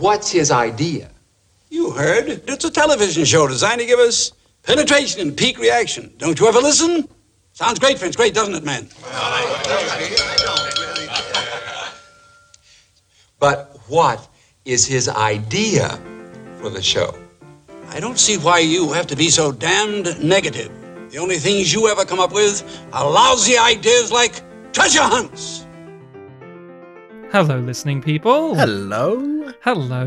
what's his idea? You heard. It's a television show designed to give us penetration and peak reaction. Don't you ever listen? Sounds great, Vince. Great, doesn't it, man? But what is his idea for the show? I don't see why you have to be so damned negative. The only things you ever come up with are lousy ideas like treasure hunts. Hello, listening people. Hello. Hello,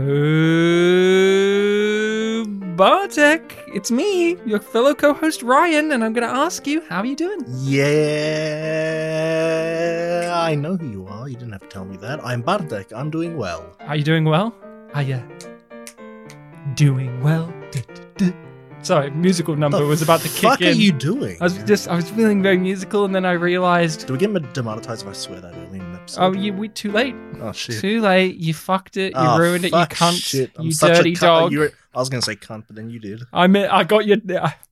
Bartek. It's me, your fellow co-host Ryan, and I'm going to ask you, how are you doing? Yeah, I know who you are. You didn't have to tell me that. I'm Bartek. I'm doing well. Are you doing well? Are you doing well? Sorry, musical number The was about to kick fuck in. are you doing? I was just, I was feeling very musical, and then I realized, Do we get demonetized if I swear that early in episode? oh, you, we too late. Oh shit. Too late. You fucked it. You Oh, ruined it. You cunt. Shit. I'm you such dirty a cunt. dog. You were- I was gonna say cunt, but then you did. I mean, I got you.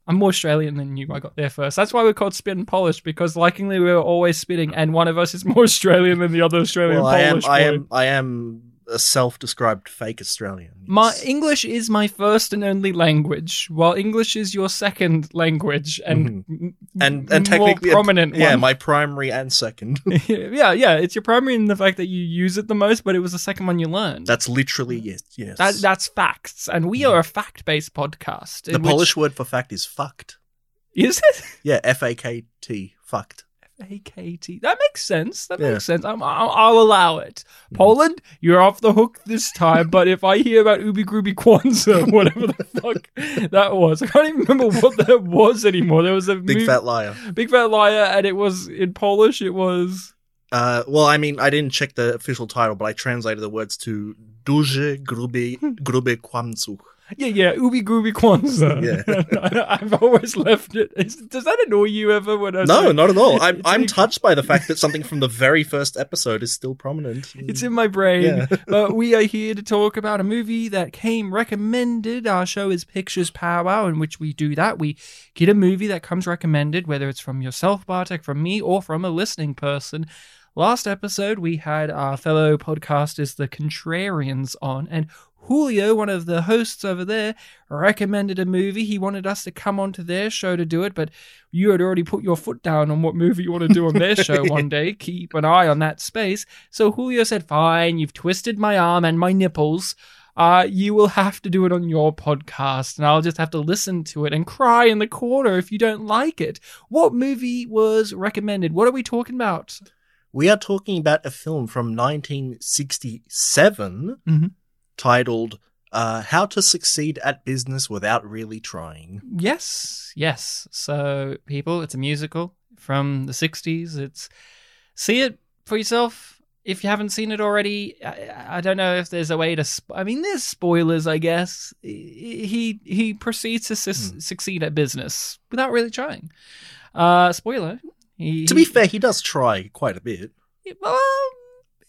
I'm more Australian than you. I got there first. That's why we're called spit and polish because, likingly, we were always spitting, and one of us is more Australian than the other Australian Well, I am. Polish I am. I am a self-described fake Australian. My English is my first and only language, while English is your second language and Mm-hmm. and and more technically, prominent. yeah, one. my primary and second. yeah, yeah. It's your primary in the fact that you use it the most, but it was the second one you learned. That's literally yes. Yes. that, that's facts, and we are a fact-based podcast. the Polish word for fact is fucked. is it? Yeah, F A K T. Fucked. AKT. That makes sense. That Yeah. Makes sense. I'm, I'll, I'll allow it. Poland, you're off the hook this time. but if I hear about Ubi Grubi Kwanzaa, whatever the fuck that was, I can't even remember what that was anymore. There was a Big mov- fat liar. big fat liar, and it was in Polish. It was Uh, well, I mean, I didn't check the official title, but I translated the words to duży, gruby, gruby kłamczuch. Yeah, yeah, Ubi Grubi Kwanzaa. Yeah. I've always left it. Is, does that annoy you ever? When I No, say- not at all. I'm I'm touched by the fact that something from the very first episode is still prominent. It's in my brain. Yeah. but we are here to talk about a movie that came recommended. Our show is Pictures Power, in which we do that. We get a movie that comes recommended, whether it's from yourself, Bartek, from me, or from a listening person. Last episode, we had our fellow podcasters, the Contrarians, on, and Julio, one of the hosts over there, recommended a movie. He wanted us to come onto their show to do it, but you had already put your foot down on what movie you want to do on their show one day. Keep an eye on that space. So Julio said, Fine, you've twisted my arm and my nipples. Uh, you will have to do it on your podcast, and I'll just have to listen to it and cry in the corner if you don't like it. What movie was recommended? What are we talking about? We are talking about a film from 1967 Mhm. Titled uh, "How to Succeed at Business Without Really Trying." Yes, yes. So, people, it's a musical from the 60s. It's see it for yourself if you haven't seen it already. I, I don't know if there's a way to. Sp- I mean, there's spoilers, I guess. He he proceeds to su- succeed at business without really trying. Uh, spoiler. He, To be fair, he does try quite a bit. well,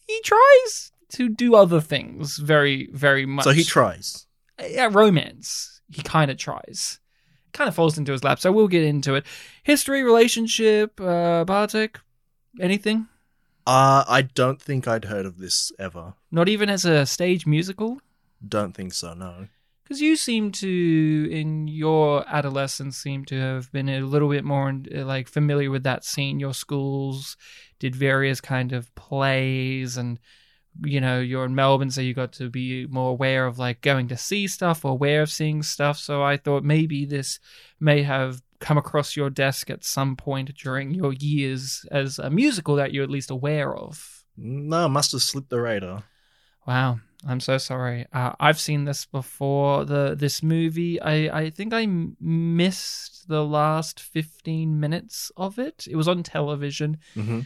he tries to do other things very, very much. So he tries. yeah, romance. He kind of tries. Kind of falls into his lap. So we'll get into it. History, relationship, uh, Bartek, anything? Uh, I don't think I'd heard of this ever. Not even as a stage musical? Don't think so. No. Because you seem to, in your adolescence, seem to have been a little bit more like familiar with that scene. Your schools did various kind of plays, and you know you're in Melbourne, so you got to be more aware of like going to see stuff or aware of seeing stuff. So I thought maybe this may have come across your desk at some point during your years as a musical that you're at least aware of. No, must have slipped the radar. Wow, I'm so sorry. Uh, I've seen this before. The this movie, I I think I missed the last 15 minutes of it. It was on television. Mm-hmm.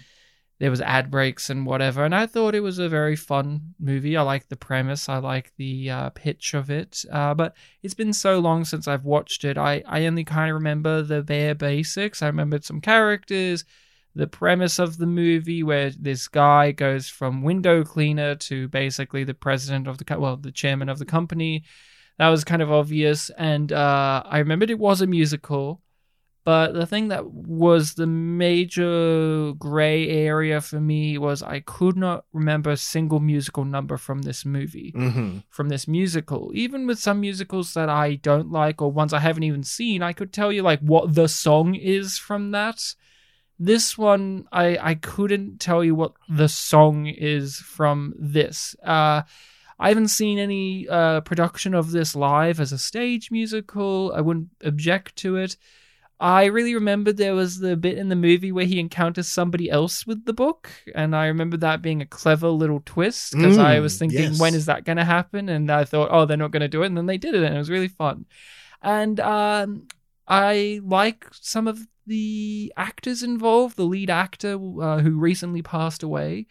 There was ad breaks and whatever, and I thought it was a very fun movie. I like the premise. I like the uh, pitch of it. Uh, but it's been so long since I've watched it. I I only kind of remember the bare basics. I remembered some characters the premise of the movie where this guy goes from window cleaner to basically the president of the co- well the chairman of the company that was kind of obvious and uh, i remembered it was a musical But the thing that was the major gray area for me was I could not remember a single musical number from this movie, Mm-hmm. from this musical. Even with some musicals that I don't like or ones I haven't even seen, I could tell you like what the song is from that. This one, I I couldn't tell you what the song is from this. Uh, I haven't seen any uh, production of this live as a stage musical. I wouldn't object to it. I really remember there was the bit in the movie where he encounters somebody else with the book, and I remember that being a clever little twist because I Mm, was thinking, yes. when is that going to happen? And I thought, oh, they're not going to do it, and then they did it, and it was really fun. And um, I like some of the actors involved. The lead actor, uh, who recently passed away,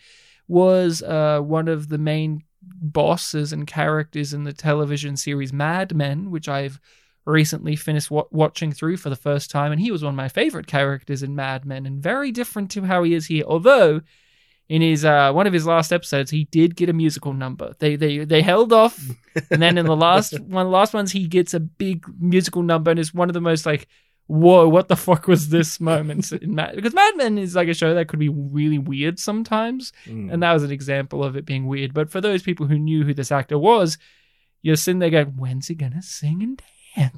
was uh, one of the main bosses and characters in the television series Mad Men, which I've recently finished wa- watching through for the first time, and he was one of my favorite characters in Mad Men, and very different to how he is here. Although, in his uh, one of his last episodes, he did get a musical number. They they they held off, and then in the last one, of the last ones, he gets a big musical number, and it's one of the most like. Whoa! What the fuck was this moment? in Mad? Because Mad Men is like a show that could be really weird sometimes, Mm. and that was an example of it being weird. But for those people who knew who this actor was, you're sitting there going, when's he going to sing and dance? And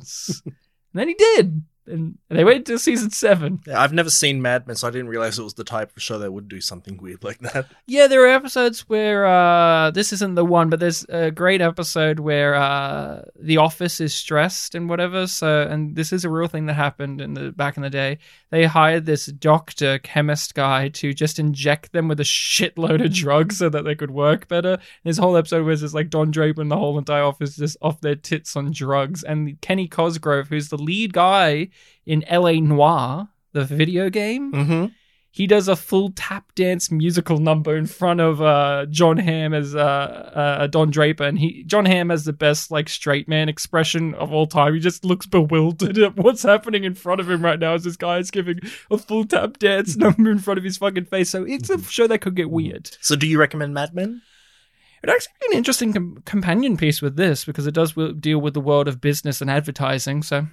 then he did. And they waited till season seven. Yeah, I've never seen Mad Men, so I didn't realize it was the type of show that would do something weird like that. Yeah, there are episodes where uh, this isn't the one, but there's a great episode where uh, the office is stressed and whatever. So, and this is a real thing that happened in the back in the day. They hired this doctor chemist guy to just inject them with a shitload of drugs so that they could work better. And this whole episode was just like Don Draper and the whole entire office just off their tits on drugs. And Kenny Cosgrove, who's the lead guy in L.A. Noire, the video game Mm-hmm. he does a full tap dance musical number in front of uh, Jon Hamm as uh, uh, Don Draper, and he Jon Hamm has the best like straight man expression of all time. He just looks bewildered at what's happening in front of him right now as this guy is giving a full tap dance number in front of his fucking face. So it's a show that could get weird. So, do you recommend Mad Men? It'd actually be an interesting com- companion piece with this because it does w- deal with the world of business and advertising. So,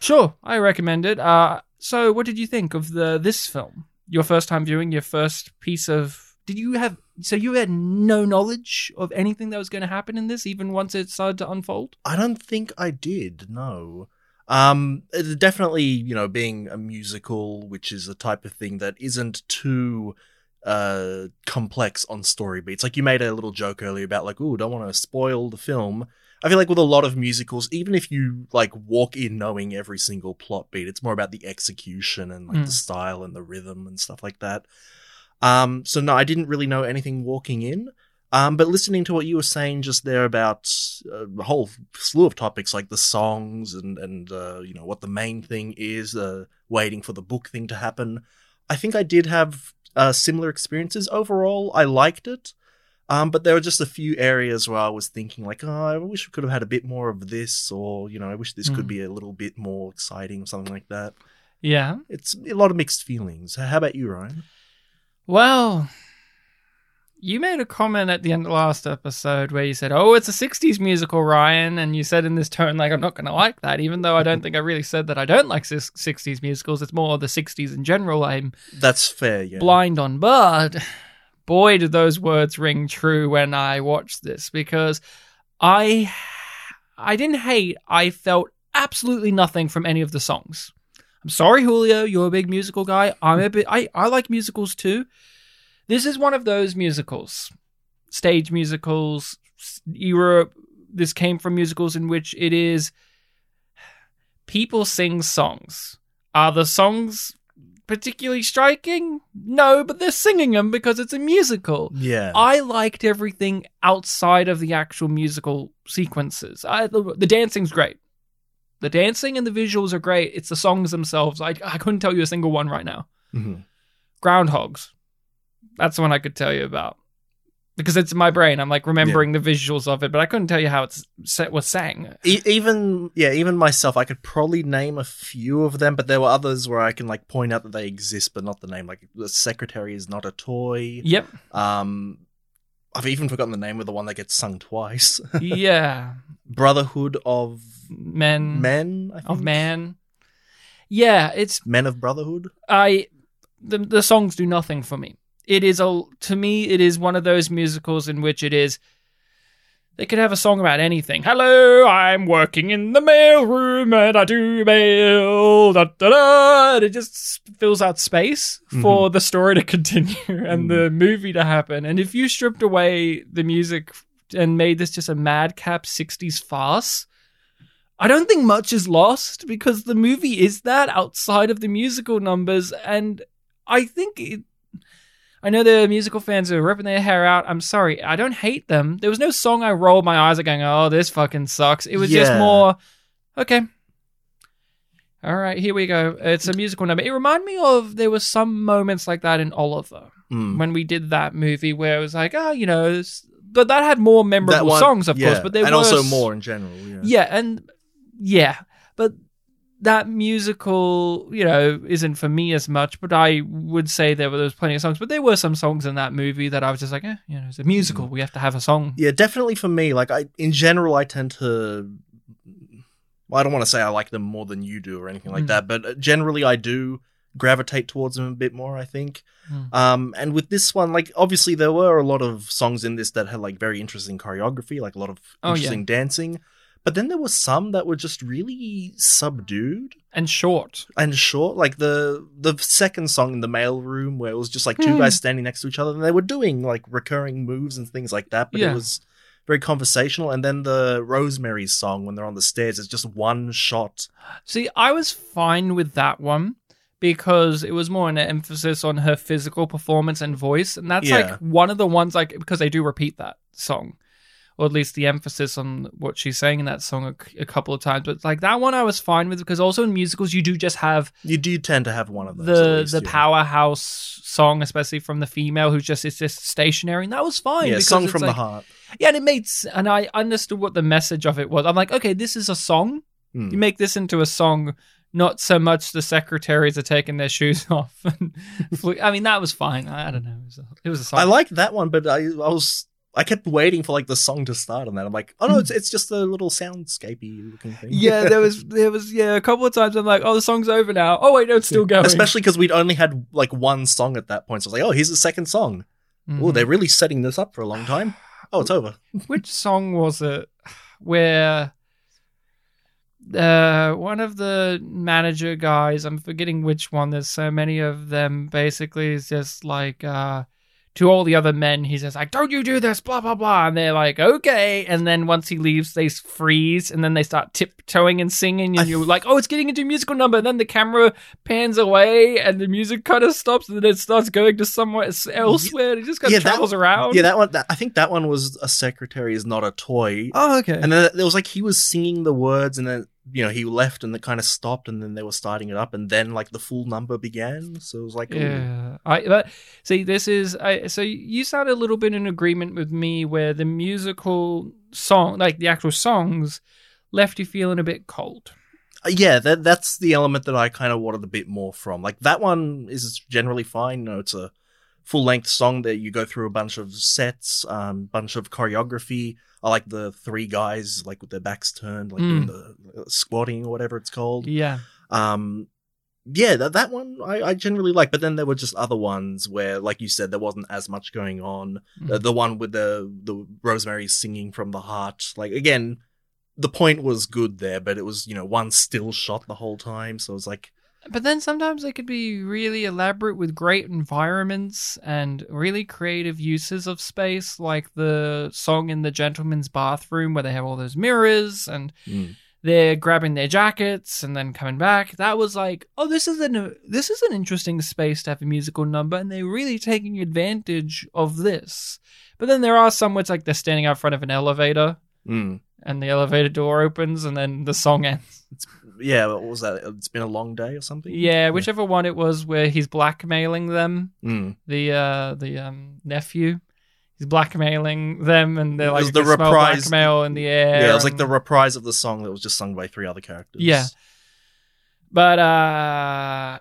sure, I recommend it. Uh, so, what did you think of the this film? Your first time viewing, your first piece of. Did you have. So, you had no knowledge of anything that was going to happen in this, even once it started to unfold? I don't think I did. No. Um, definitely, you know, being a musical, which is a type of thing that isn't too uh complex on story beats. Like you made a little joke earlier about like, oh, don't want to spoil the film. I feel like with a lot of musicals, even if you like walk in knowing every single plot beat, it's more about the execution and like Mm. the style and the rhythm and stuff like that. Um, so no, I didn't really know anything walking in. Um, but listening to what you were saying just there about uh, a whole slew of topics like the songs and and uh, you know what the main thing is, uh, waiting for the book thing to happen, I think I did have uh, similar experiences. Overall, I liked it, um, but there were just a few areas where I was thinking like, oh, I wish we could have had a bit more of this, or you know, I wish this could Mm. be a little bit more exciting or something like that. Yeah. It's a lot of mixed feelings. How about you, Ryan? Well, you made a comment at the end of last episode where you said, "Oh, it's a '60s musical, Ryan," and you said in this tone like, "I'm not going to like that," even though I don't think I really said that I don't like '60s musicals. It's more the '60s in general. I'm That's fair. Yeah. blind on, but boy, did those words ring true when I watched this because I, I didn't hate. I felt absolutely nothing from any of the songs. I'm sorry, Julio. You're a big musical guy. I'm a bit. I I like musicals too. This is one of those musicals, stage musicals, era. This came from musicals in which it is people sing songs. Are the songs particularly striking? No, but they're singing them because it's a musical. Yeah. I liked everything outside of the actual musical sequences. I, the, the dancing's great. The dancing and the visuals are great. It's the songs themselves. I, I couldn't tell you a single one right now. Mhm. Groundhogs. That's the one I could tell you about. Because it's in my brain. I'm like remembering the visuals of it, but I couldn't tell you how it's set was sang. E- even yeah, even myself, I could probably name a few of them, but there were others where I can like point out that they exist, but not the name. Like the secretary is not a toy. Yep. Um, I've even forgotten the name of the one that gets sung twice. yeah. Brotherhood of Men. Men. I think. of man. Yeah, it's Men of Brotherhood. I the the songs do nothing for me. It is a to me it is one of those musicals in which it is they could have a song about anything. Hello, I'm working in the mail room and I do mail. Da, da, da, and it just fills out space mm-hmm. for the story to continue and the mm. movie to happen. And if you stripped away the music and made this just a madcap 60s farce, I don't think much is lost because the movie is that outside of the musical numbers. And I think it, I know the musical fans are ripping their hair out. I'm sorry. I don't hate them. There was no song I rolled my eyes at going, oh, this fucking sucks. It was just more, okay. All right, here we go. It's a musical number. It reminded me of there were some moments like that in Oliver Mm. when we did that movie where it was like, oh, you know, but that had more memorable one- songs, of course. But there and were also more in general. Yeah. yeah, and yeah, but that musical, you know, isn't for me as much. But I would say there were there was plenty of songs, but there were some songs in that movie that I was just like, eh, you know, it's a musical. We have to have a song. Yeah, definitely for me. Like I, in general, I tend to. Well, I don't want to say I like them more than you do or anything like Mm. that, but uh, generally I do gravitate towards them a bit more. I think. Mm. Um, and with this one, like obviously there were a lot of songs in this that had like very interesting choreography, like a lot of Oh, yeah. interesting dancing. But then there were some that were just really subdued And short. and short. Like the the second song in the mail room, where it was just like two Hmm. guys standing next to each other, and they were doing like recurring moves and things like that. But Yeah. it was very conversational. And then the Rosemary's song when they're on the stairs, it's just one shot. See, I was fine with that one because it was more an emphasis on her physical performance and voice, and that's Yeah. like one of the ones like because they do repeat that song, or at least the emphasis on what she's saying in that song a, a couple of times. But like that one, I was fine with because also in musicals you do just have You do tend to have one of those. the least, the yeah. powerhouse song, especially from the female who's just is just stationary, and that was fine. Yeah, song from like- the heart. Yeah, and it made and I understood what the message of it was. I'm like, okay, this is a song. Hmm. You make this into a song, not so much the secretaries are taking their shoes off. and I mean, that was fine. I, I don't know. It was a, it was a song. I liked that one, but I, I was I kept waiting for like the song to start on that. I'm like, oh no, it's it's just a little soundscapey looking thing. yeah, there was there was yeah a couple of times I'm like, oh, the song's over now. Oh wait, no, it's still going. Especially because we'd only had like one song at that point. So I was like, oh, here's the second song. Mhm. Oh, they're really setting this up for a long time. Oh, it's over. Which song was it where uh, one of the manager guys, I'm forgetting which one, there's so many of them, basically is just like, uh, to all the other men, he says, like, don't you do this, blah, blah, blah. And they're like, okay. And then once he leaves, they freeze and then they start tiptoeing and singing. And you're like, oh, it's getting into a musical number. And then the camera pans away and the music kind of stops and then it starts going to somewhere elsewhere. And it just kind Yeah, of that- travels around. Yeah, that one. That, I think that one was a secretary is not a toy. Oh, okay. And then there was like he was singing the words, and then you know he left, and it kind of stopped, and then they were starting it up, and then like the full number began. So it was like, ooh. Yeah, I but see this is I so you sound a little bit in agreement with me where the musical song, like the actual songs, left you feeling a bit cold. Uh, yeah, that that's the element that I kind of wanted a bit more from. Like that one is generally fine. You know, it's a full length song that you go through a bunch of sets, um, bunch of choreography. I like the three guys like with their backs turned, like doing the uh, squatting or whatever it's called. Yeah, Um, yeah, that that one I, I generally like. But then there were just other ones where, like you said, there wasn't as much going on. Mm. Uh, the one with the the Rosemary singing from the heart, like again, the point was good there, but it was you know one still shot the whole time, so it was like but then sometimes they could be really elaborate with great environments and really creative uses of space, like the song in the gentleman's bathroom where they have all those mirrors and Mm. they're grabbing their jackets and then coming back. That was like, oh, this is an this is an interesting space to have a musical number, and they're really taking advantage of this. But then there are some where it's like they're standing out front of an elevator, mm. and the elevator door opens, and then the song ends. yeah, what was that? It's been a long day or something. Yeah, whichever one it was where he's blackmailing them, Mm. the uh the um nephew. He's blackmailing them, and they're like the reprise- blackmail in the air. Yeah, it was like the reprise of the song that was just sung by three other characters. Yeah. But uh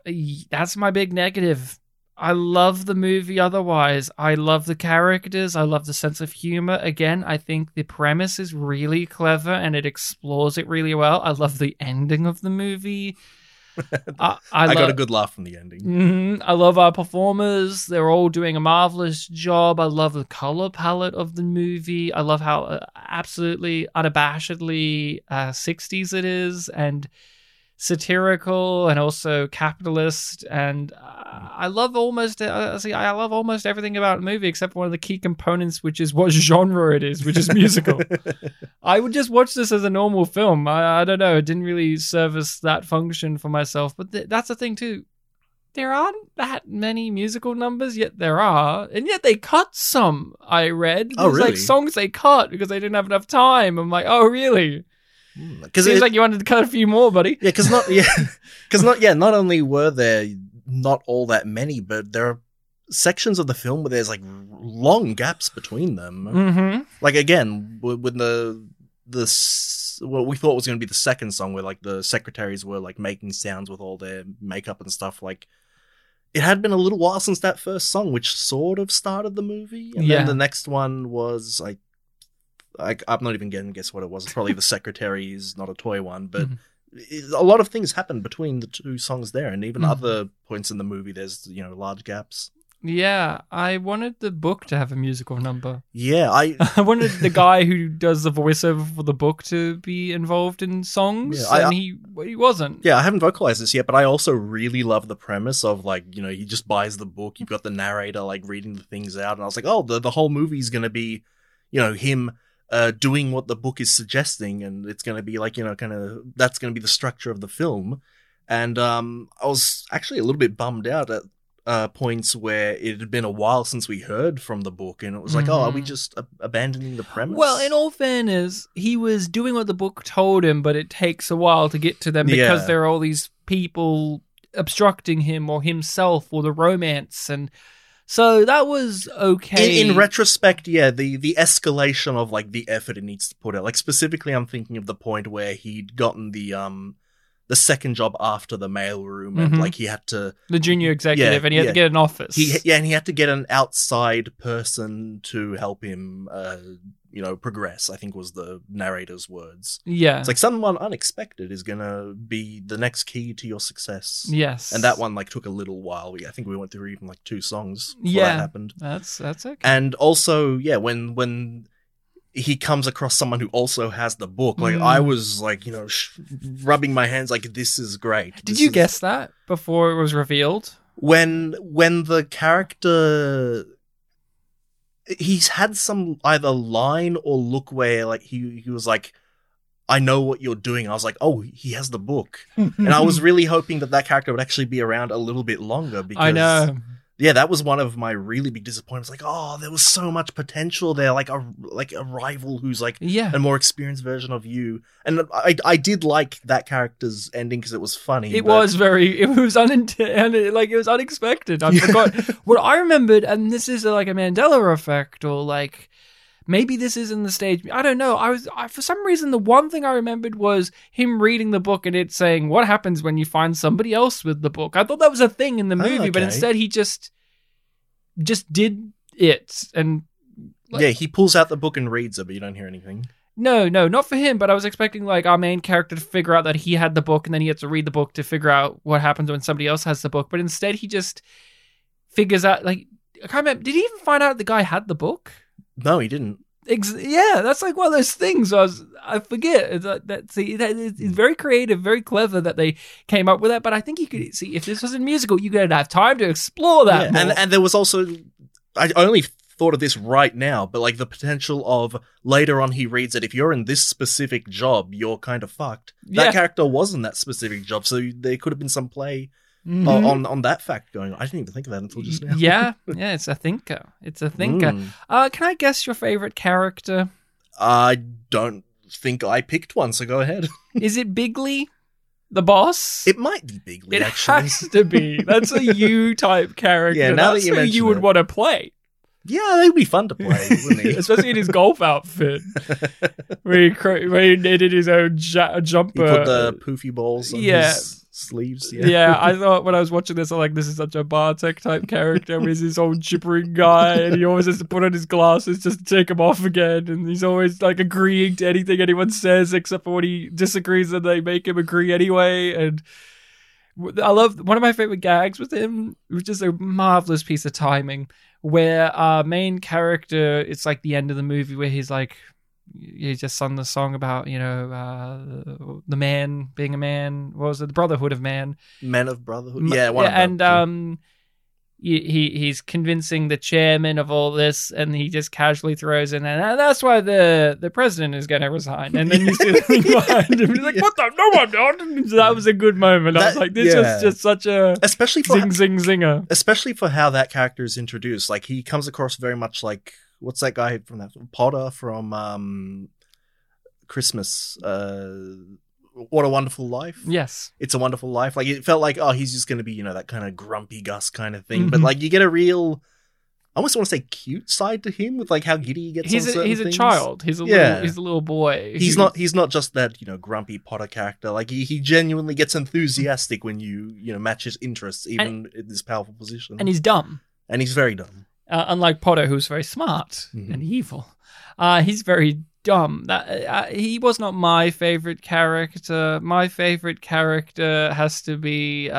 that's my big negative. I love the movie otherwise. I love the characters. I love the sense of humor. Again, I think the premise is really clever and it explores it really well. I love the ending of the movie. I, I, I, lo- got a good laugh from the ending. Mhm. I love our performers. They're all doing a marvelous job. I love the color palette of the movie. I love how uh, absolutely unabashedly uh, 60s it is and satirical and also capitalist. And I love almost, uh, see, I love almost everything about the movie except one of the key components, which is what genre it is, which is musical. I would just watch this as a normal film. I, I don't know. It didn't really service that function for myself. But th- that's the thing, too. There aren't that many musical numbers, yet there are. And yet they cut some, I read. Oh, really? like songs they cut because they didn't have enough time. I'm like, oh, really? Because Seems like you wanted to cut a few more, buddy. yeah, because not yeah, because not yeah. Not only were there not all that many, but there are sections of the film where there's like long gaps between them. Mm-hmm. Like again, when the the what we thought was going to be the second song, where like the secretaries were like making sounds with all their makeup and stuff. Like it had been a little while since that first song, which sort of started the movie, and Yeah. then the next one was like. I, I'm not even going to guess what it was. It's probably the secretaries, not a toy one, but Mhm. a lot of things happen between the two songs there, and even Mhm. other points in the movie. There's you know large gaps. Yeah, I wanted the book to have a musical number. Yeah, I I wanted the guy who does the voiceover for the book to be involved in songs, Yeah, I- and he he wasn't. yeah I haven't vocalized this yet, but I also really love the premise of like you know he just buys the book. You've got the narrator like reading the things out, and I was like, oh, the the whole movie's gonna be, you know, him. Uh, doing what the book is suggesting, and it's going to be like you know, kind of that's going to be the structure of the film. And um, I was actually a little bit bummed out at uh, points where it had been a while since we heard from the book, and it was like, oh, are we Mhm. just abandoning the premise? Well, in all fairness, he was doing what the book told him, but it takes a while to get to them because Yeah. there are all these people obstructing him or himself or the romance, and so that was okay. in, in retrospect, yeah, the the escalation of like the effort it needs to put out. Like specifically, I'm thinking of the point where he'd gotten the um the second job after the mailroom, and Mhm. like he had to the junior executive, Yeah, and he had yeah. to get an office. he yeah, and he had to get an outside person to help him, uh, you know, progress. I think was the narrator's words. yeah, It's like someone unexpected is gonna be the next key to your success. yes, And that one like took a little while. We- I think we went through even like two songs before Yeah. that happened. That's that's okay. And also, yeah, when when he comes across someone who also has the book, like Mm. I was like, you know, sh- rubbing my hands like this is great. Did This you is- guess that before it was revealed? when when the character he's had some either line or look where like he he was like I know what you're doing. I was like, oh, he has the book, and I was really hoping that that character would actually be around a little bit longer. Because I know. Yeah, that was one of my really big disappointments. Like, oh, there was so much potential there, like a like a rival who's like Yeah. a more experienced version of you. And I I did like that character's ending because it was funny. It but- was very. It was unintended. Like it was unexpected. I forgot what I remembered, and this is like a Mandela effect, or like maybe this is in the stage. I don't know. I was I, for some reason the one thing I remembered was him reading the book and it saying what happens when you find somebody else with the book. I thought that was a thing in the Oh, movie, but instead he just just did it and. like- yeah, he pulls out the book and reads it, but you don't hear anything. No, no, not for him. But I was expecting like our main character to figure out that he had the book, and then he had to read the book to figure out what happens when somebody else has the book. But instead, he just figures out like I can't remember. Did he even find out the guy had the book? No, he didn't. Ex- yeah, that's like one of those things. I was I forget. It's like that. See, that is, it's very creative, very clever that they came up with that. But I think you could see if this was a musical, you could have time to explore that. Yeah, and and there was also I only thought of this right now, but like the potential of later on he reads that if you're in this specific job, you're kind of fucked. Yeah. That character was in that specific job, so there could have been some play Mhm. on on that fact going. on. I didn't even think of that until just now. yeah, yeah, it's a thinker. It's a thinker. Mm. Uh, can I guess your favorite character? I don't think I picked one, so go ahead. Is it Biggley, the boss? It might be Biggley, It actually. has to be. That's a you type character. Yeah, now that That's you who you would it. want to play, Yeah, they'd be fun to play, wouldn't he? especially in his golf outfit, where he, cra- where he knitted his own ja- he jumper. put the poofy balls on yeah. his sleeves. Yeah. yeah. I thought when I was watching this, I'm like, this is such a Bartek type character. He's this old gibbering guy, and he always has to put on his glasses just to take them off again. And he's always like agreeing to anything anyone says, except for when he disagrees, and they make him agree anyway. And I love one of my favorite gags with him, which is a marvelous piece of timing, where our main character, it's like the end of the movie where he's like, he just sung the song about you know uh, the man being a man. What was it? The Brotherhood of Man. Men of Brotherhood. Yeah, one of them. and um, he, he he's convincing the chairman of all this, and he just casually throws in, and "Ah, that's why the the president is going to resign. And then you see thing behind him, he's like, "What the? No, I'm not." That was a good moment. I was like, "This yeah. was just such a especially for zing zing zinger." especially for how that character is introduced. Like he comes across very much like what's that guy from that Potter from um Christmas. Uh, what a wonderful life. Yes, It's a wonderful life. Like it felt like oh he's just going to be you know that kind of grumpy Gus kind of thing. But Mhm. like you get a real. I almost want to say cute side to him with like how giddy he gets. he's a, he's a things. child. He's a Yeah. little he's a little boy. He's not. He's not just that you know grumpy Potter character. Like he, he genuinely gets enthusiastic when you you know match his interests, even in this powerful position. and he's dumb. and he's very dumb. Uh, unlike Potter, who's very smart Mhm. and evil. Uh, he's very dumb. That uh, he was not my favorite character. My favorite character has to be.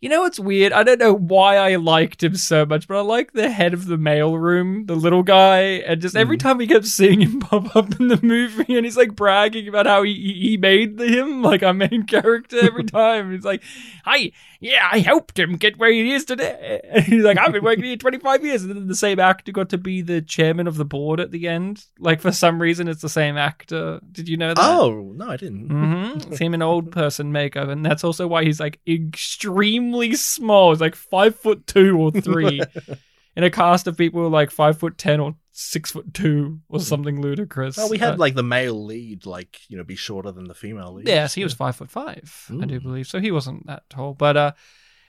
You know what's weird? I don't know why I liked him so much, but I like the head of the mailroom, the little guy, and just every Mhm. time we kept seeing him pop up in the movie, and he's like bragging about how he he made him like our main character every time. He's like, "I yeah, I helped him get where he is today." And he's like, "I've been working here twenty five years," and then the same actor got to be the chairman of the board at the end. Like for some reason, it's the same actor. Did you know that? Oh no, I didn't. Mm-hmm. It's him in old person makeup, and that's also why he's like extremely small. It's like five foot two or three, in a cast of people like five foot ten or six foot two or something ludicrous. Well, we had Uh, like the male lead, like you know, be shorter than the female lead. yes, he was five foot five, I do believe. So he wasn't that tall, but uh,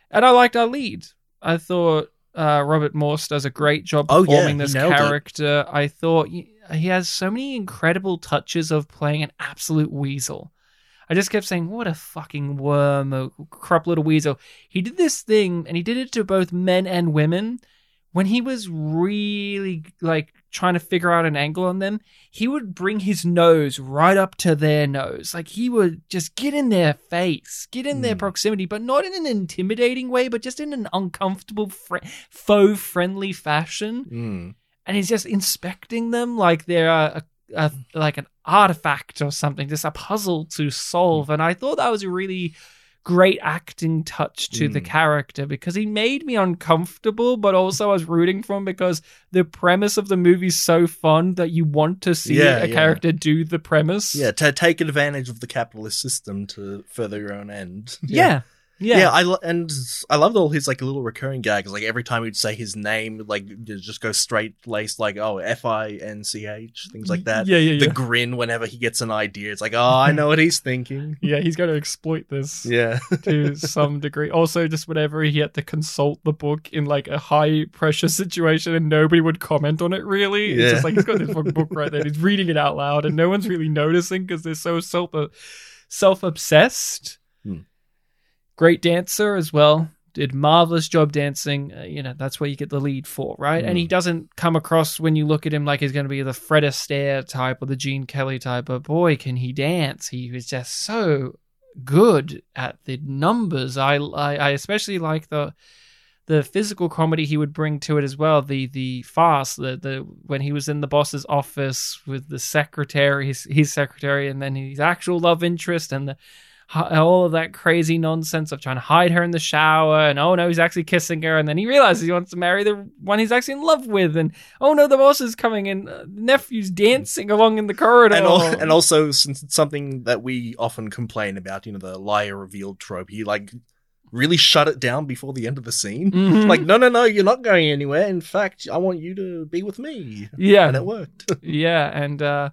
and I liked our lead. I thought uh, Robert Morse does a great job Oh, yeah, performing this nailed it. character. I thought he has so many incredible touches of playing an absolute weasel. I just kept saying, "What a fucking worm, a corrupt little weasel." He did this thing, and he did it to both men and women. When he was really like trying to figure out an angle on them, he would bring his nose right up to their nose. Like he would just get in their face, get in their Hmm. proximity, but not in an intimidating way, but just in an uncomfortable, fr- faux friendly fashion. Mm. And he's just inspecting them like they're a, a, like an artifact or something, just a puzzle to solve. And I thought that was a really great acting touch to the Mm. character because he made me uncomfortable, but also I was rooting for him because the premise of the movie's so fun that you want to see Yeah, a yeah. character do the premise. Yeah, to take advantage of the capitalist system to further your own end. Yeah. Yeah. Yeah, yeah. I lo- and I loved all his like little recurring gags. Like every time he'd say his name, like just go straight laced, like oh F I N C H, things like that. Yeah, yeah, The yeah. grin whenever he gets an idea, it's like oh I know what he's thinking. Yeah, he's going to exploit this. Yeah, to some degree. Also, just whenever he had to consult the book in like a high pressure situation and nobody would comment on it really. Yeah. It's just like he's got this book right there. He's reading it out loud and no one's really noticing because they're so self self obsessed. Hmm. Great dancer as well. Did marvelous job dancing. Uh, you know that's where you get the lead for, right? And he Hmm. doesn't come across when you look at him like he's going to be the Fred Astaire type or the Gene Kelly type. But boy, can he dance! He was just so good at the numbers. I, I, I especially like the the physical comedy he would bring to it as well. The the farce, the the when he was in the boss's office with the secretary, his his secretary, and then his actual love interest, and the all of that crazy nonsense of trying to hide her in the shower, and oh no, he's actually kissing her, and then he realizes he wants to marry the one he's actually in love with, and oh no, the boss is coming, and uh, nephew's dancing along in the corridor, and and also since it's something that we often complain about, you know, the liar revealed trope. He like really shut it down before the end of the scene. Mhm. Like no, no, no, you're not going anywhere. In fact, I want you to be with me, yeah, and it worked. yeah, and uh,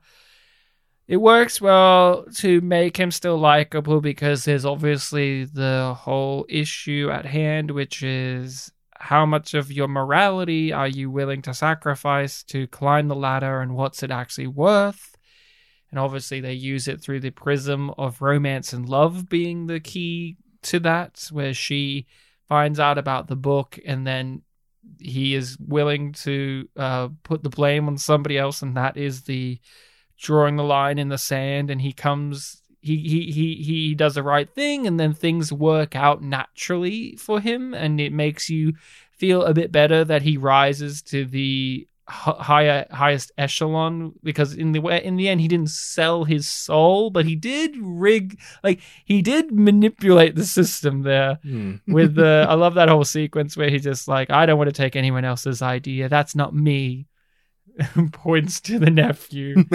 it works well to make him still likable because there's obviously the whole issue at hand, which is how much of your morality are you willing to sacrifice to climb the ladder, and what's it actually worth? And obviously, they use it through the prism of romance and love being the key to that, where she finds out about the book and then he is willing to uh, put the blame on somebody else, and that is the drawing the line in the sand. And he comes, he he he he does the right thing, and then things work out naturally for him, and it makes you feel a bit better that he rises to the higher highest echelon because in the way in the end he didn't sell his soul but he did rig like he did manipulate the system there Hmm. with the I love that whole sequence where he's just like I don't want to take anyone else's idea that's not me points to the nephew.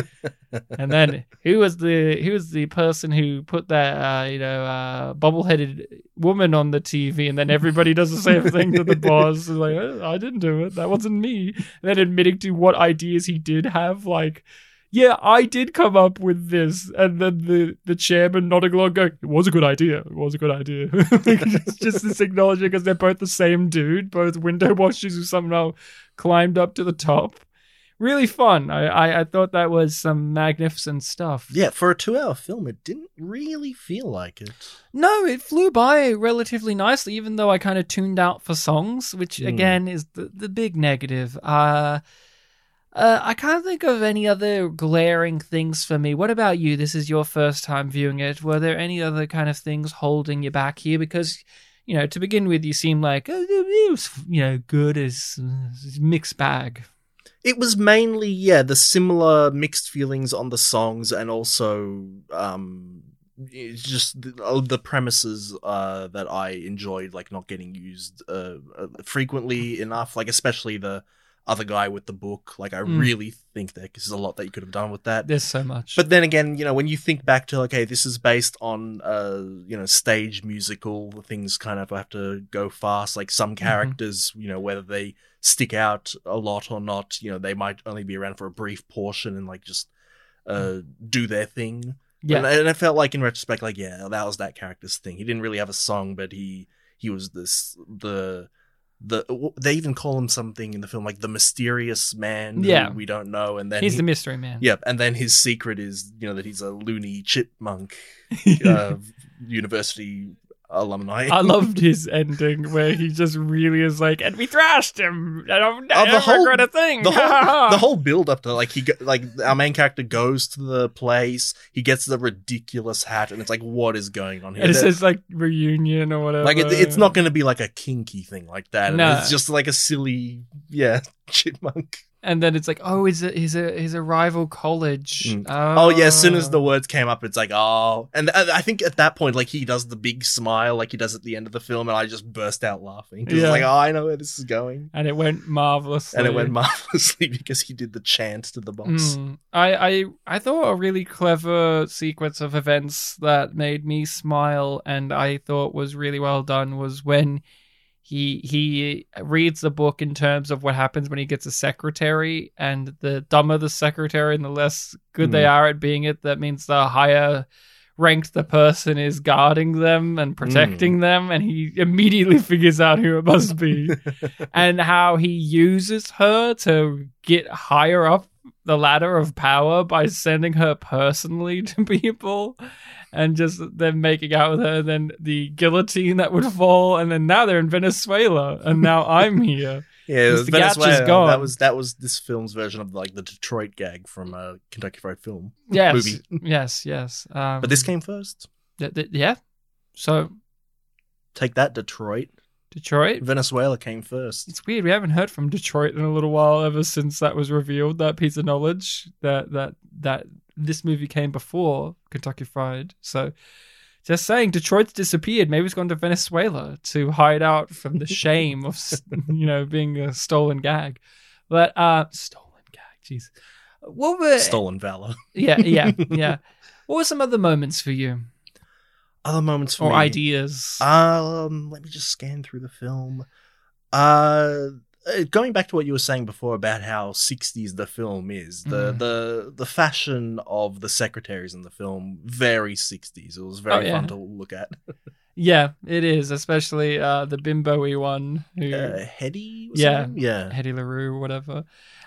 And then who was the who was the person who put that uh, you know uh, bubble-headed woman on the TV and then everybody does the same thing to the boss? It's like "Oh, I didn't do it. That wasn't me. And then admitting to what ideas he did have like yeah I did come up with this. And then the the chairman nodding along going it was a good idea. It was a good idea. It's just this acknowledgement because they're both the same dude both window washers who somehow climbed up to the top really fun. I, I, I thought that was some magnificent stuff. Yeah, for a two-hour film, it didn't really feel like it. No, it flew by relatively nicely, even though I kind of tuned out for songs, which Hmm. again is the, the big negative. Uh, uh, I can't think of any other glaring things for me. What about you? This is your first time viewing it. Were there any other kind of things holding you back here? Because, you know, to begin with, you seem like uh, it was, you know, good as mixed bag. It was mainly, yeah, the similar mixed feelings on the songs and also um just the, uh, the premises uh that I enjoyed like not getting used uh, uh frequently enough like especially the other guy with the book like I Mm. really think that there's a lot that you could have done with that There's so much. But then again, you know, when you think back to okay, this is based on uh, you know, stage musical, things kind of have to go fast. Like some Mm-hmm. characters, you know, whether they stick out a lot or not, you know, they might only be around for a brief portion and like just uh do their thing. yeah. And, and I felt like in retrospect, like, yeah, that was that character's thing. He didn't really have a song, but he he was this the the they even call him something in the film like the mysterious man Yeah. we don't know and then He's he- the mystery man. Yep, and then his secret is, you know, that he's a loony chipmunk uh, university alumni. I loved his ending where he just really is like, and we thrashed him. I don't, I Oh, the don't whole- regret a thing. the whole the whole build up to like he go, like our main character goes to the place, he gets the ridiculous hat, and it's like, what is going on here? and it says like reunion or whatever. like it, it's not going to be like a kinky thing like that. No. It's just like a silly, yeah, chipmunk. And then it's like, oh, he's a he's a he's a rival college. Mm. Oh yeah, as soon as the Oh. words came up, it's like oh, and I I think at that point, like he does the big smile, like he does at the end of the film, and I just burst out laughing because Yeah. like oh, I know where this is going, and it went marvelously, and it went marvelously because he did the chant to the boss. Mm. I, I I thought a really clever sequence of events that made me smile and I thought was really well done was when he he reads the book in terms of what happens when he gets a secretary and the dumber the secretary and the less good they Hmm. are at being it that means the higher ranked the person is guarding them and protecting them and he immediately figures out who it must be and how he uses her to get higher up the ladder of power by sending her personally to people and just them making out with her then the guillotine that would fall and then now they're in venezuela and now i'm here Yeah, Mr. Gatch is Venezuela. gone. That was that was this film's version of like the Detroit gag from uh, Kentucky Fried Film. yes Movie. yes yes um, But this came first. th- th- yeah so Take that, Detroit. Detroit? Venezuela came first. it's weird. We haven't heard from detroit in a little while ever since that was revealed that piece of knowledge that that that this movie came before kentucky fried. So just saying detroit's disappeared. Maybe it's gone to venezuela to hide out from the shame of you know being a stolen gag. But uh stolen gag jeez. What were Stolen valor. yeah yeah yeah. What were some other moments for you Other moments for or me. ideas Um, let me just scan through the film. Uh, uh, going back to what you were saying before about how 60s the film is, the Mm. the the fashion of the secretaries in the film very 60s. It was very Oh, yeah. fun to look at. yeah it is especially uh the bimbo-y one who Uh, Yeah. yeah. Hedy LaRue, whatever.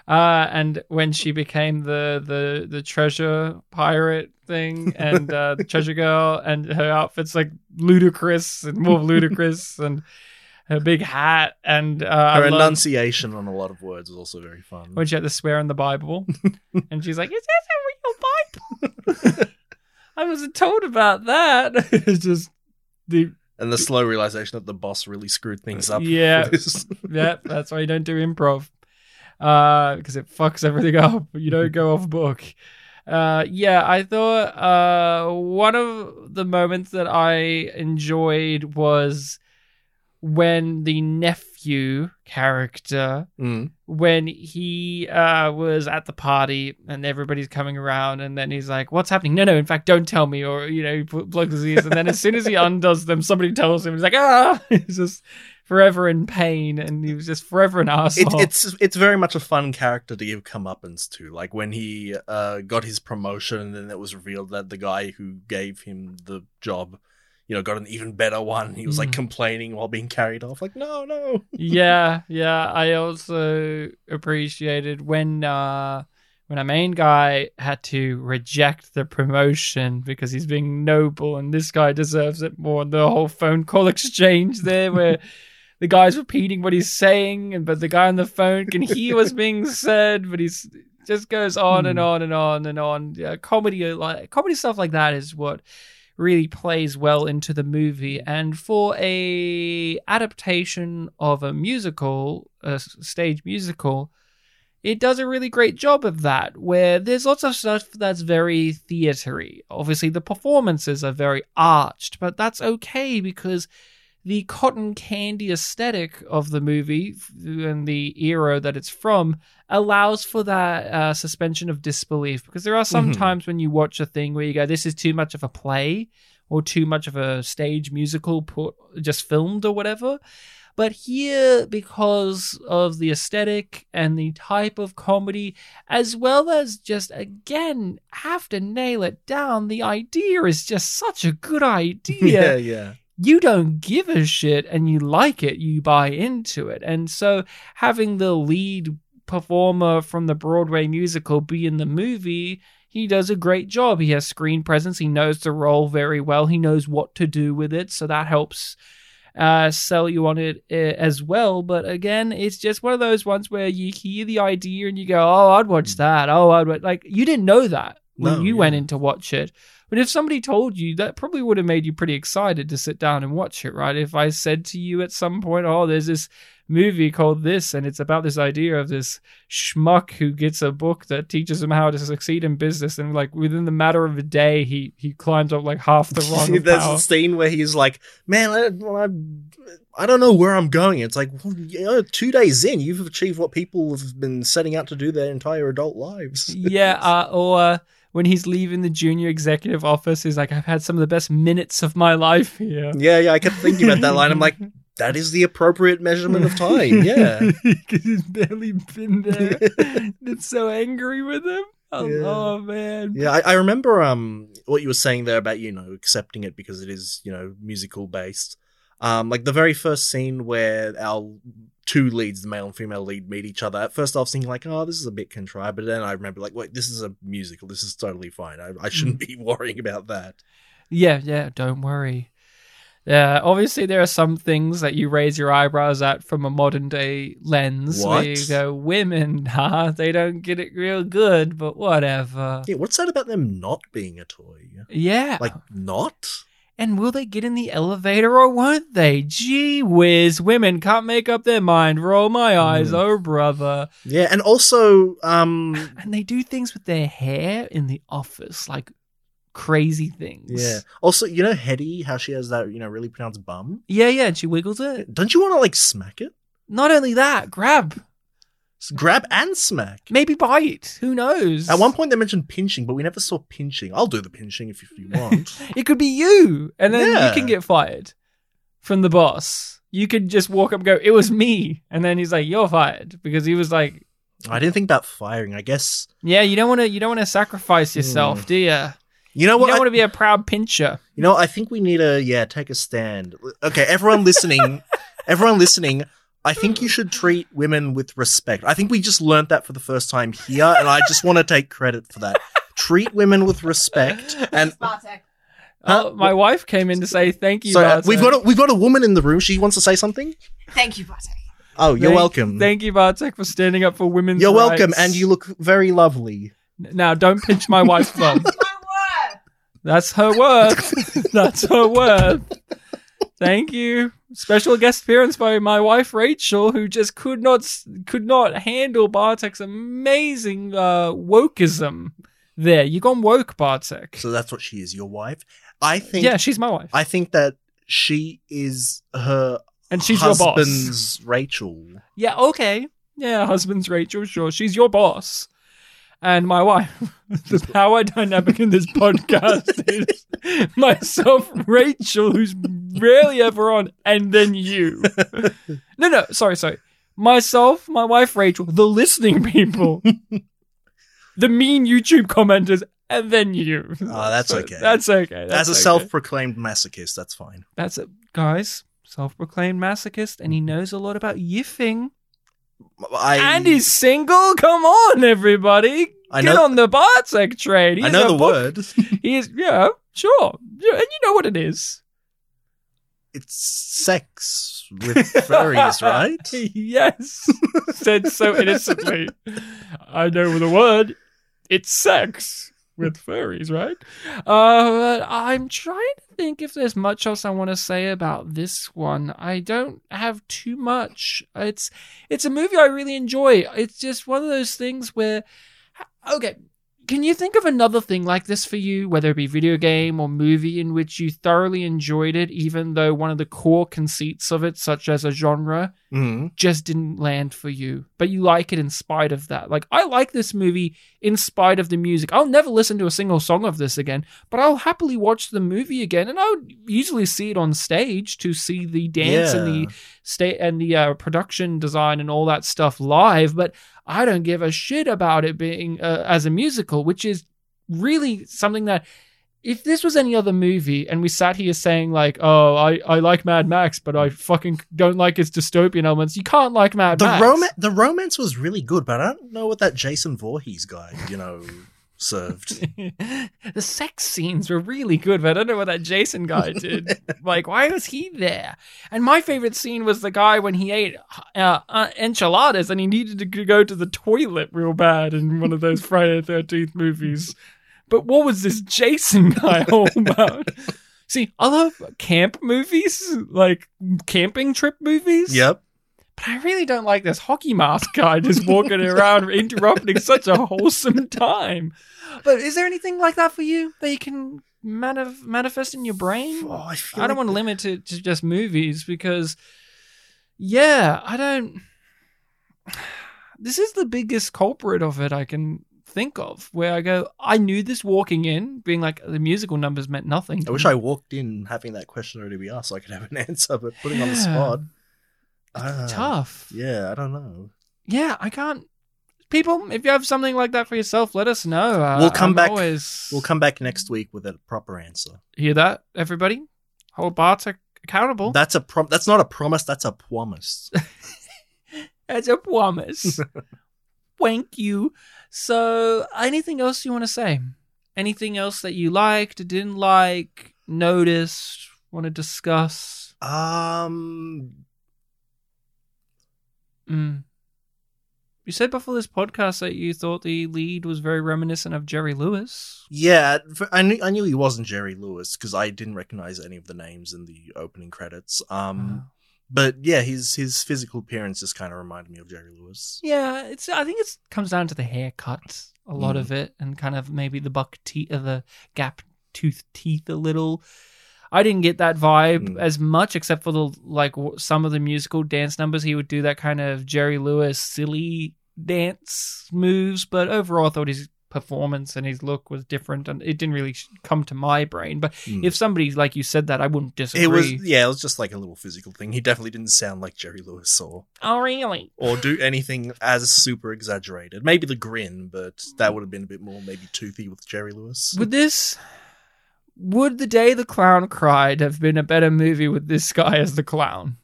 Uh, and when she became the, the, the treasure pirate thing and uh, the treasure girl, and her outfit's like ludicrous and more ludicrous, and her big hat, and uh, I Her love enunciation on a lot of words is also very fun. when she had to swear in the Bible, and she's like, "Is this a real Bible?" I'm wasn't told about that. it's just the And the slow realization that the boss really screwed things up. Yeah. yeah, that's why you don't do improv. Uh, because it fucks everything up. You don't go off book. Uh, yeah, I thought uh one of the moments that I enjoyed was when the nephew character Mm. when he uh, was at the party and everybody's coming around and then he's like what's happening no no in fact don't tell me or you know he pl- plugs his ears and then as soon as he undoes them somebody tells him he's like ah he's just forever in pain and he was just forever an It, asshole it's it's very much a fun character to give comeuppance to. Like when he uh, got his promotion, and then it was revealed that the guy who gave him the job, you know, got an even better one. He was like Mm. complaining while being carried off. Like, no, no. yeah yeah i also appreciated when uh when our main guy had to reject the promotion because he's being noble and this guy deserves it more the whole phone call exchange there where the guy's repeating what he's saying and but the guy on the phone can hear what's being said but he's just goes on and Hmm. on and on and on. Yeah, comedy like comedy stuff like that is what really plays well into the movie. And for a adaptation of a musical a stage musical it does a really great job of that where there's lots of stuff that's very theatery. Obviously the performances are very arched but that's okay because the cotton candy aesthetic of the movie and the era that it's from allows for that uh, suspension of disbelief because there are some Mhm. times when you watch a thing where you go this is too much of a play or too much of a stage musical put just filmed or whatever but here because of the aesthetic and the type of comedy as well as just again have to nail it down the idea is just such a good idea yeah, yeah. You don't give a shit and you like it, you buy into it. And so having the lead performer from the Broadway musical be in the movie, he does a great job. He has screen presence, he knows the role very well, he knows what to do with it, so that helps uh, sell you on it uh, as well. But again, it's just one of those ones where you hear the idea and you go, "Oh, I'd watch that." Oh, I'd watch. like you didn't know that when No, you went in to watch it. But if somebody told you, that probably would have made you pretty excited to sit down and watch it, right? If I said to you at some point, "Oh, there's this movie called this, and it's about this idea of this schmuck who gets a book that teaches him how to succeed in business, and like within the matter of a day, he he climbs up like half the rung There's power." a scene where he's like, "Man, I, I, I don't know where I'm going." It's like, well, you know, two days in, you've achieved what people have been setting out to do their entire adult lives. yeah, uh, or uh, when he's leaving the junior executive office, he's like, "I've had some of the best minutes of my life here." yeah, yeah. I kept thinking about that line. I'm like, that is the appropriate measurement of time. Yeah. because he's barely been there. it's so angry with him. Oh, Yeah. oh, man. Yeah, I, I remember um what you were saying there about you know accepting it because it is you know musical based. Um, like the very first scene where our two leads, the male and female lead, meet each other. At first, I was thinking like, oh, this is a bit contrived, but then I remember like, wait, this is a musical. This is totally fine. I, I shouldn't mm. be worrying about that. Yeah, yeah, don't worry. Yeah, obviously there are some things that you raise your eyebrows at from a modern day lens. Where What? you go, women, huh? They don't get it real good, but whatever. Yeah, what's that about them not being a toy? Yeah. Like not? And will they get in the elevator or won't they? Gee whiz, women can't make up their mind. Roll my eyes, Mm. oh brother. Yeah, and also um And they do things with their hair in the office, like crazy things. yeah. Also, you know Hedy, how she has that you know really pronounced bum. Yeah, yeah, and she wiggles it. Don't you want to like smack it? Not only that, grab. Grab and smack. Maybe bite. Who knows? At one point, they mentioned pinching, but we never saw pinching. I'll do the pinching if, if you want. it could be you, and then Yeah. you can get fired from the boss. You could just walk up and go, "It was me," and then he's like, "You're fired," because he was like, I didn't think about firing. I guess "Yeah, you don't want to. You don't want to sacrifice hmm. yourself, do you? you know what? You don't I, want to be a proud pincher." you know, I think we need to yeah take a stand. Okay, everyone listening, everyone listening. I think you should treat women with respect. I think we just learnt that for the first time here, and I just want to take credit for that. Treat women with respect, and Bartek. Oh, my wife came in to say thank you. so uh, we've got a, we've got a woman in the room. She wants to say something. Thank you, Bartek. Oh, you're Thank- welcome. Thank you, Bartek, for standing up for women's you're welcome, and you look very lovely. Now, don't pinch my wife's thumb. My word. That's her worth. That's her worth. Thank you. Special guest appearance by my wife Rachel, who just could not could not handle Bartek's amazing uh, wokeism. There, you gone woke, Bartek. So that's what she is, your wife. I think. Yeah, she's my wife, I think that she is her and she's your boss. Rachel. Yeah, okay. Yeah, husband's Rachel, sure. She's your boss. And my wife. the power dynamic in this podcast is myself, Rachel, who's rarely ever on, and then you. No, no, sorry, sorry. Myself, my wife, Rachel, the listening people, the mean YouTube commenters, and then you. Ah, that's okay. That's okay. As That's a okay. self-proclaimed masochist, that's fine. That's it. Guys, self proclaimed masochist, and he knows a lot about yiffing. I And he's single. Come on, everybody. I Get know- on the Bartek train. He I know the book. word. He is, yeah, sure. Yeah, and you know what it is. It's sex with furries, right? yes. Said so innocently. I know the word. It's sex with furries, right? Uh, I'm trying to think if there's much else I want to say about this one. I don't have too much. It's it's a movie I really enjoy. It's just one of those things where okay, can you think of another thing like this for you, whether it be video game or movie, in which you thoroughly enjoyed it, even though one of the core conceits of it, such as a genre, Mhm. just didn't land for you, but you like it in spite of that. Like, I like this movie in spite of the music. I'll never listen to a single song of this again, but I'll happily watch the movie again, and I would usually see it on stage to see the dance and the Yeah. state and the uh, production design and all that stuff live. But I don't give a shit about it being uh, as a musical, which is really something that. If this was any other movie and we sat here saying like, "Oh, I, I like Mad Max, but I fucking don't like its dystopian elements," you can't like Mad The Max. romance, the romance was really good, but I don't know what that Jason Voorhees guy, you know, served. the sex scenes were really good, but I don't know what that Jason guy did. like, why was he there? And my favorite scene was the guy when he ate uh, uh, enchiladas and he needed to go to the toilet real bad in one of those Friday the Thirteenth movies. But what was this Jason guy all about? See, I love camp movies, like camping trip movies. yep. But I really don't like this hockey mask guy just walking around interrupting such a wholesome time. But is there anything like that for you that you can manif- manifest in your brain? Oh, I I don't like want to limit it to just movies because, yeah, I don't. This is the biggest culprit of it I can think of, where I go, I knew this walking in, being like the musical numbers meant nothing. I wish me. I walked in having that question already be asked so I could have an answer, but putting on the Yeah. spot. ah, tough. Yeah, I don't know. yeah, I can't. People, if you have something like that for yourself, let us know. Uh, We'll come I'm back- Always We'll come back next week with a proper answer. hear that, everybody. Hold Bartek accountable. That's a prom- That's not a promise. That's a promise. That's a promise. Thank you. So, anything else you want to say? Anything else that you liked, didn't like, noticed, want to discuss? um, Mm. You said before this podcast that you thought the lead was very reminiscent of Jerry Lewis. yeah, I knew I knew he wasn't Jerry Lewis because I didn't recognize any of the names in the opening credits. Um, but yeah, his his physical appearance just kind of reminded me of Jerry Lewis. Yeah, it's. I think it comes down to the haircut, a lot Mm. of it, and kind of maybe the buck teeth, uh, the gap tooth teeth a little. I didn't get that vibe Mm. as much, except for the like some of the musical dance numbers. He would do that kind of Jerry Lewis silly dance moves, but overall, I thought his performance and his look was different, and it didn't really come to my brain. But Mm. if somebody like you said that, I wouldn't disagree. It was yeah, it was just like a little physical thing. He definitely didn't sound like Jerry Lewis or oh, really? or do anything as super exaggerated. Maybe the grin, but that would have been a bit more maybe toothy with Jerry Lewis. Would this would the day the clown cried have been a better movie with this guy as the clown?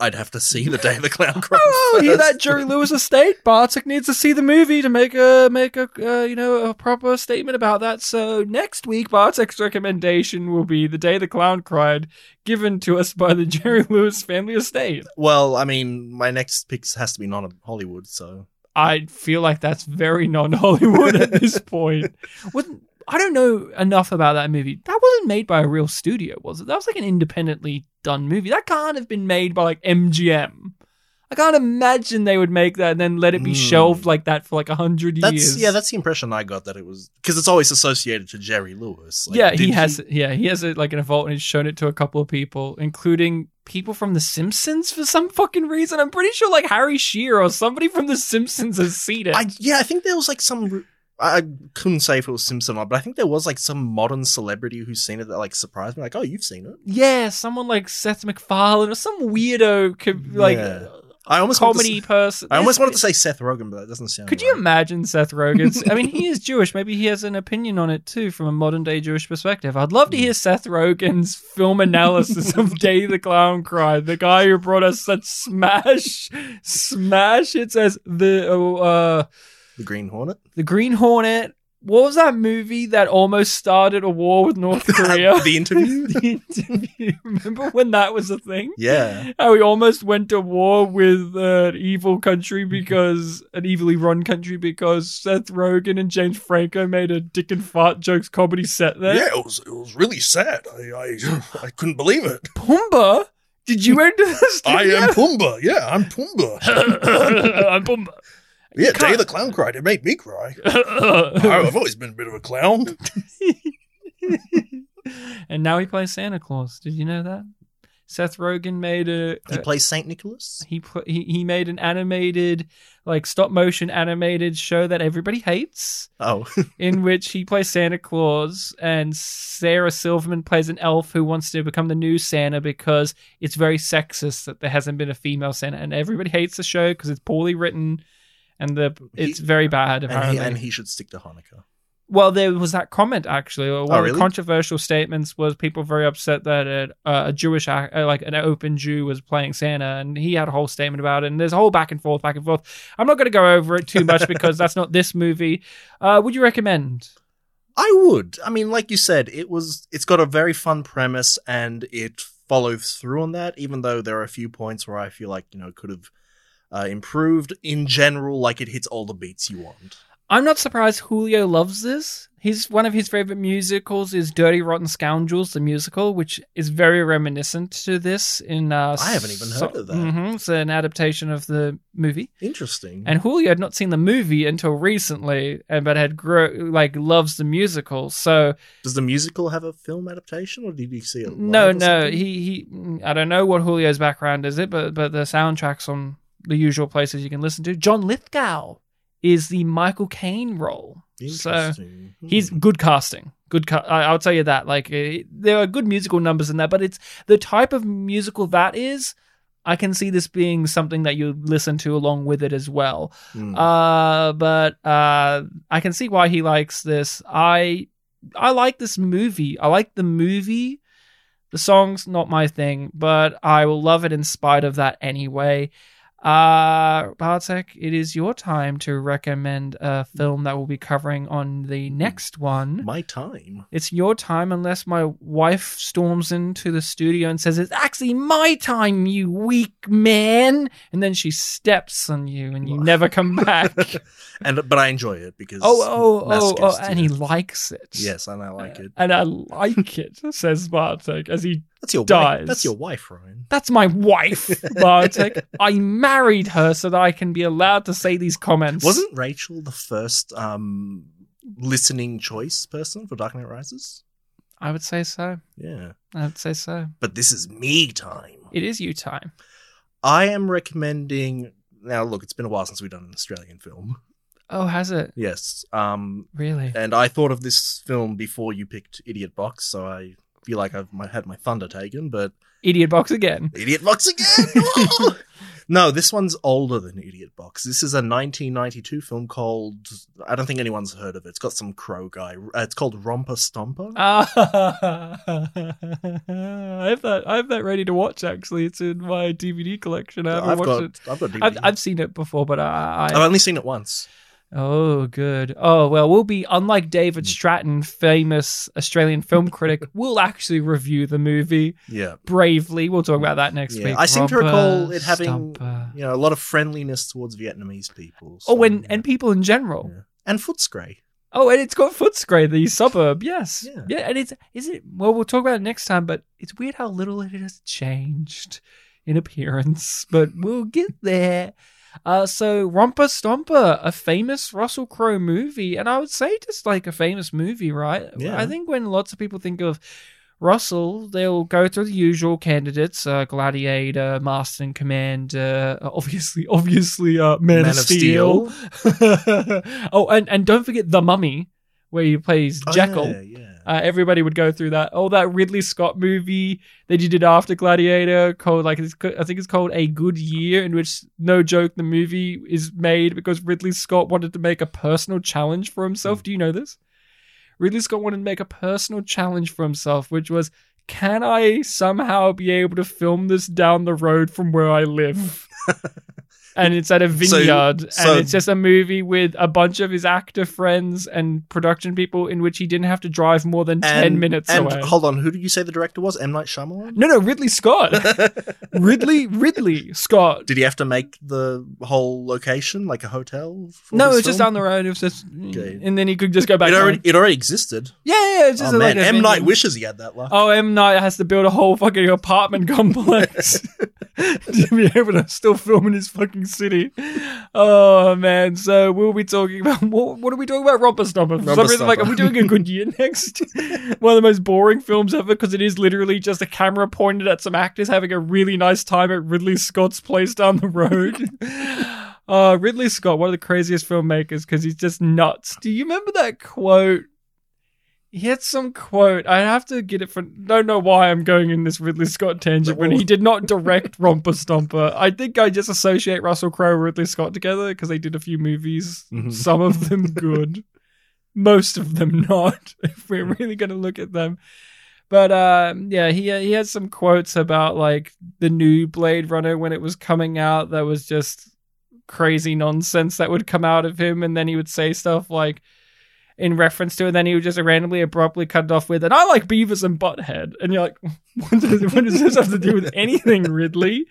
I'd have to see the day the clown cried. Oh, hear that. Jerry Lewis estate? Bartek needs to see the movie to make a make a uh, you know a proper statement about that. So next week, Bartek's recommendation will be the day the clown cried, given to us by the Jerry Lewis family estate. Well, I mean, my next pick has to be non Hollywood, so I feel like that's very non-Hollywood at this point. Wouldn't I don't know enough about that movie. That wasn't made by a real studio, was it? That was like an independently done movie. That can't have been made by like MGM. I can't imagine they would make that and then let it be Hmm. shelved like that for like a hundred That's years. yeah, that's the impression I got that it was because it's always associated to Jerry Lewis. Like, yeah, he has. Yeah, he has it like in a vault, and he's shown it to a couple of people, including people from The Simpsons for some fucking reason. I'm pretty sure like Harry Shearer or somebody from The Simpsons has seen it. I yeah, I think there was like some. I couldn't say if it was Simpson or not, but I think there was like some modern celebrity who's seen it that like surprised me. Like, oh, you've seen it. yeah, someone like Seth MacFarlane or some weirdo co- like Yeah. I almost to comedy person. I almost wanted to say Seth Rogen, but that doesn't sound. Could you imagine Seth Rogen's? I mean, he is Jewish. Maybe he has an opinion on it too, from a modern day Jewish perspective. I'd love to hear Seth Rogen's film analysis of Day the Clown Cried. The guy who brought us such smash, smash. It says the uh, the Green Hornet? the Green Hornet. What was that movie that almost started a war with North Korea? the interview. The interview. Remember when that was a thing? yeah, How we almost went to war with an evil country mm-hmm. because an evilly run country because Seth Rogen and James Franco made a dick and fart jokes comedy set there. Yeah, it was it was really sad. I I, I couldn't believe it. Pumbaa, did you enter the studio? I am Pumbaa. Yeah, I'm Pumbaa. I'm Pumbaa. Yeah, Day the Clown cried. It made me cry. I've always been a bit of a clown. and now he plays Santa Claus. Did you know that? Seth Rogen made a, He a- plays Saint Nicholas. he put he, he made an animated like stop motion animated show that everybody hates. Oh, in which he plays Santa Claus and Sarah Silverman plays an elf who wants to become the new Santa because it's very sexist that there hasn't been a female Santa and everybody hates the show because it's poorly written and the it's He- very bad and he, and he should stick to Hanukkah. well, there was that comment actually. One of the Oh, controversial statements was people very upset that a, a Jewish, like an open Jew, was playing Santa, and he had a whole statement about it. And there's a whole back and forth, back and forth. I'm not going to go over it too much because that's not this movie. Uh, would you recommend? I would. I mean, like you said, it was. It's got a very fun premise, and it follows through on that. Even though there are a few points where I feel like you know could have uh, improved. In general, like it hits all the beats you want. I'm not surprised Julio loves this. He's one of his favorite musicals is Dirty Rotten Scoundrels, the musical, which is very reminiscent to this. In uh, I haven't even heard of that. Mhm, it's an adaptation of the movie, Interesting. and Julio had not seen the movie until recently, and but had grow like loves the musical. So Does the musical have a film adaptation, or did you see it? no, no, he he. I don't know what Julio's background is, it, but but the soundtracks on the usual places you can listen to. John Lithgow is the Michael Caine role. So he's Hmm. good casting. Good, ca- I- I'll tell you that. Like uh, there are good musical numbers in that, but it's the type of musical that is. I can see this being something that you listen to along with it as well. Hmm. Uh, but uh, I can see why he likes this. I I like this movie. I like the movie. The song's not my thing, but I will love it in spite of that anyway. Uh, Bartek, it is your time to recommend a film that we'll be covering on the next one. My time. It's your time unless my wife storms into the studio and says, It's actually my time, you weak man. And then she steps on you and you never come back. and but I enjoy it because oh, oh, oh, oh, and he likes it. yes, and I like it. And I like it, says Bartek, as he That's your dies. wife. That's your wife, Ryan. That's my wife, Bartek. I married her so that I can be allowed to say these comments. Wasn't Rachel the first um listening choice person for Dark Knight Rises? I would say so. Yeah. I would say so. But this is me time. It is you time. I am recommending now look, it's been a while since we've done an Australian film. Oh, has it? Yes. Um Really? and I thought of this film before you picked Idiot Box, so I like I've my, had my thunder taken, but Idiot box again. Idiot Box again. no, this one's older than Idiot Box. This is a 1992 film called I don't think anyone's heard of it. It's got some crow guy. Uh, it's called Romper Stomper. I have that. I have that ready to watch. Actually, it's in my DVD collection. I haven't I've watched got it. I've got. I've, I've seen it before, but I, I've only seen it once. Oh good. Oh well, we'll be unlike David Hmm. Stratton, famous Australian film critic. we'll actually review the movie Yeah. bravely. We'll talk about that next Yeah, week. I seem to recall it having Stomper. you know a lot of friendliness towards Vietnamese people. Oh, so, and yeah. and people in general. Yeah. and Footscray. Oh, and it's got Footscray, the suburb. Yes. Yeah. Yeah. And it's, is it, well, we'll talk about it next time, but it's weird how little it has changed in appearance, but we'll get there. Uh, so Romper Stomper, a famous Russell Crowe movie, and I would say just like a famous movie, right? Yeah. I think when lots of people think of Russell, they'll go through the usual candidates: uh, Gladiator, Master and Commander, uh, obviously, obviously, uh, Man, Man of of Steel. oh, and and don't forget the Mummy, where he plays Oh, Jekyll. yeah, yeah. Uh, everybody would go through that. Oh, that Ridley Scott movie that you did after Gladiator, called like I think it's called A Good Year, in which no joke the movie is made because Ridley Scott wanted to make a personal challenge for himself. Do you know this? Ridley Scott wanted to make a personal challenge for himself, which was, can I somehow be able to film this down the road from where I live? and it's at a vineyard, so- and it's just a movie with a bunch of his actor friends and production people, in which he didn't have to drive more than ten minutes and away. hold on, who did you say the director was? M Night Shyamalan. no, no, Ridley Scott, Ridley, Ridley Scott. Did he have to make the whole location like a hotel? No, it was just down the road. It was just, Okay. and then he could just go back. It already it already existed. yeah, yeah, it's just Oh like man, M Night wishes he had that luck. Oh, M Night has to build a whole fucking apartment complex to be able to still film in his fucking city. Oh man! So we'll be talking about what? What are we talking about? Romper Stomper. For some reason, like, are we doing a good year next? One of the most boring films ever because it is literally just a camera pointed at some actors having a really nice time at Ridley Scott's place down the road. Uh, Ridley Scott, one of the craziest filmmakers because he's just nuts. Do you remember that quote? He had some quote. I have to get it from. Don't know why I'm going in this Ridley Scott tangent when he did not direct Romper Stomper. I think I just associate Russell Crowe and Ridley Scott together because they did a few movies. Mhm. Some of them good, most of them not. If we're really going to look at them. But um, yeah, he he had some quotes about like the new Blade Runner when it was coming out. That was just crazy nonsense that would come out of him, and then he would say stuff like in reference to and then he would just randomly abruptly cut it off with, and I like Beavis and Butthead. And you're like, what does, what does this have to do with anything, Ridley?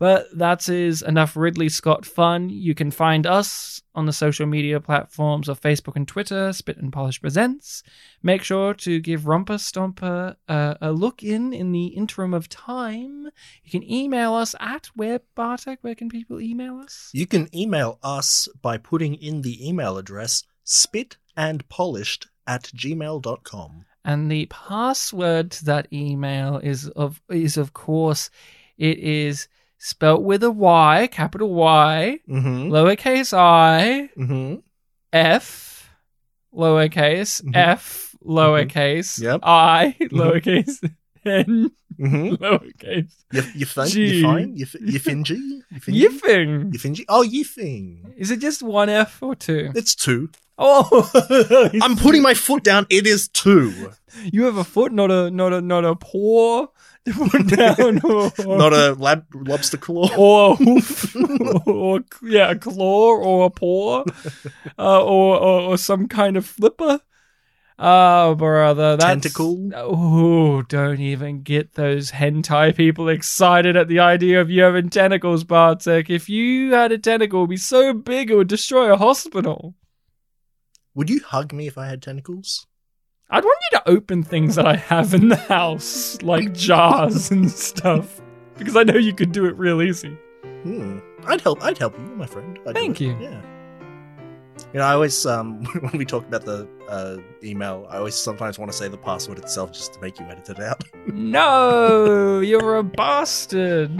But that is enough Ridley Scott fun. You can find us on the social media platforms of Facebook and Twitter, Spit and Polish Presents. Make sure to give Romper Stomper uh, a look in in the interim of time. You can email us at where, Bartek? Where can people email us? You can email us by putting in the email address spitandpolished at gmail.com. And the password to that email is of is of course it is spelt with a Y, capital Y, Mm-hmm. lowercase i, Mm-hmm. f, lowercase, Mhm. f, lowercase, Yep. i, lowercase, n, Mm-hmm. lowercase. You, you, fin- G. you fine? You, fi- you fingy? You fingy? Yiffing. You? Oh. Is it just one f or two? It's two. Oh, I'm putting my foot down. It is two. You have a foot, not a not a not a paw put down, or, Not a lab- lobster claw. or a hoof, or yeah, a claw or a paw, uh, or, or or some kind of flipper. Oh, brother, that's Tentacle? Oh, don't even get those hentai people excited at the idea of you having tentacles, Bartek. If you had a tentacle, it'd be so big it would destroy a hospital. Would you hug me if I had tentacles? I'd want you to open things that I have in the house, like jars and stuff, because I know you could do it real easy. Hmm. I'd help. I'd help you, my friend. I'd Thank you. Yeah. You know, I always um when we talk about the uh, email, I always sometimes want to say the password itself just to make you edit it out. No, you're a bastard.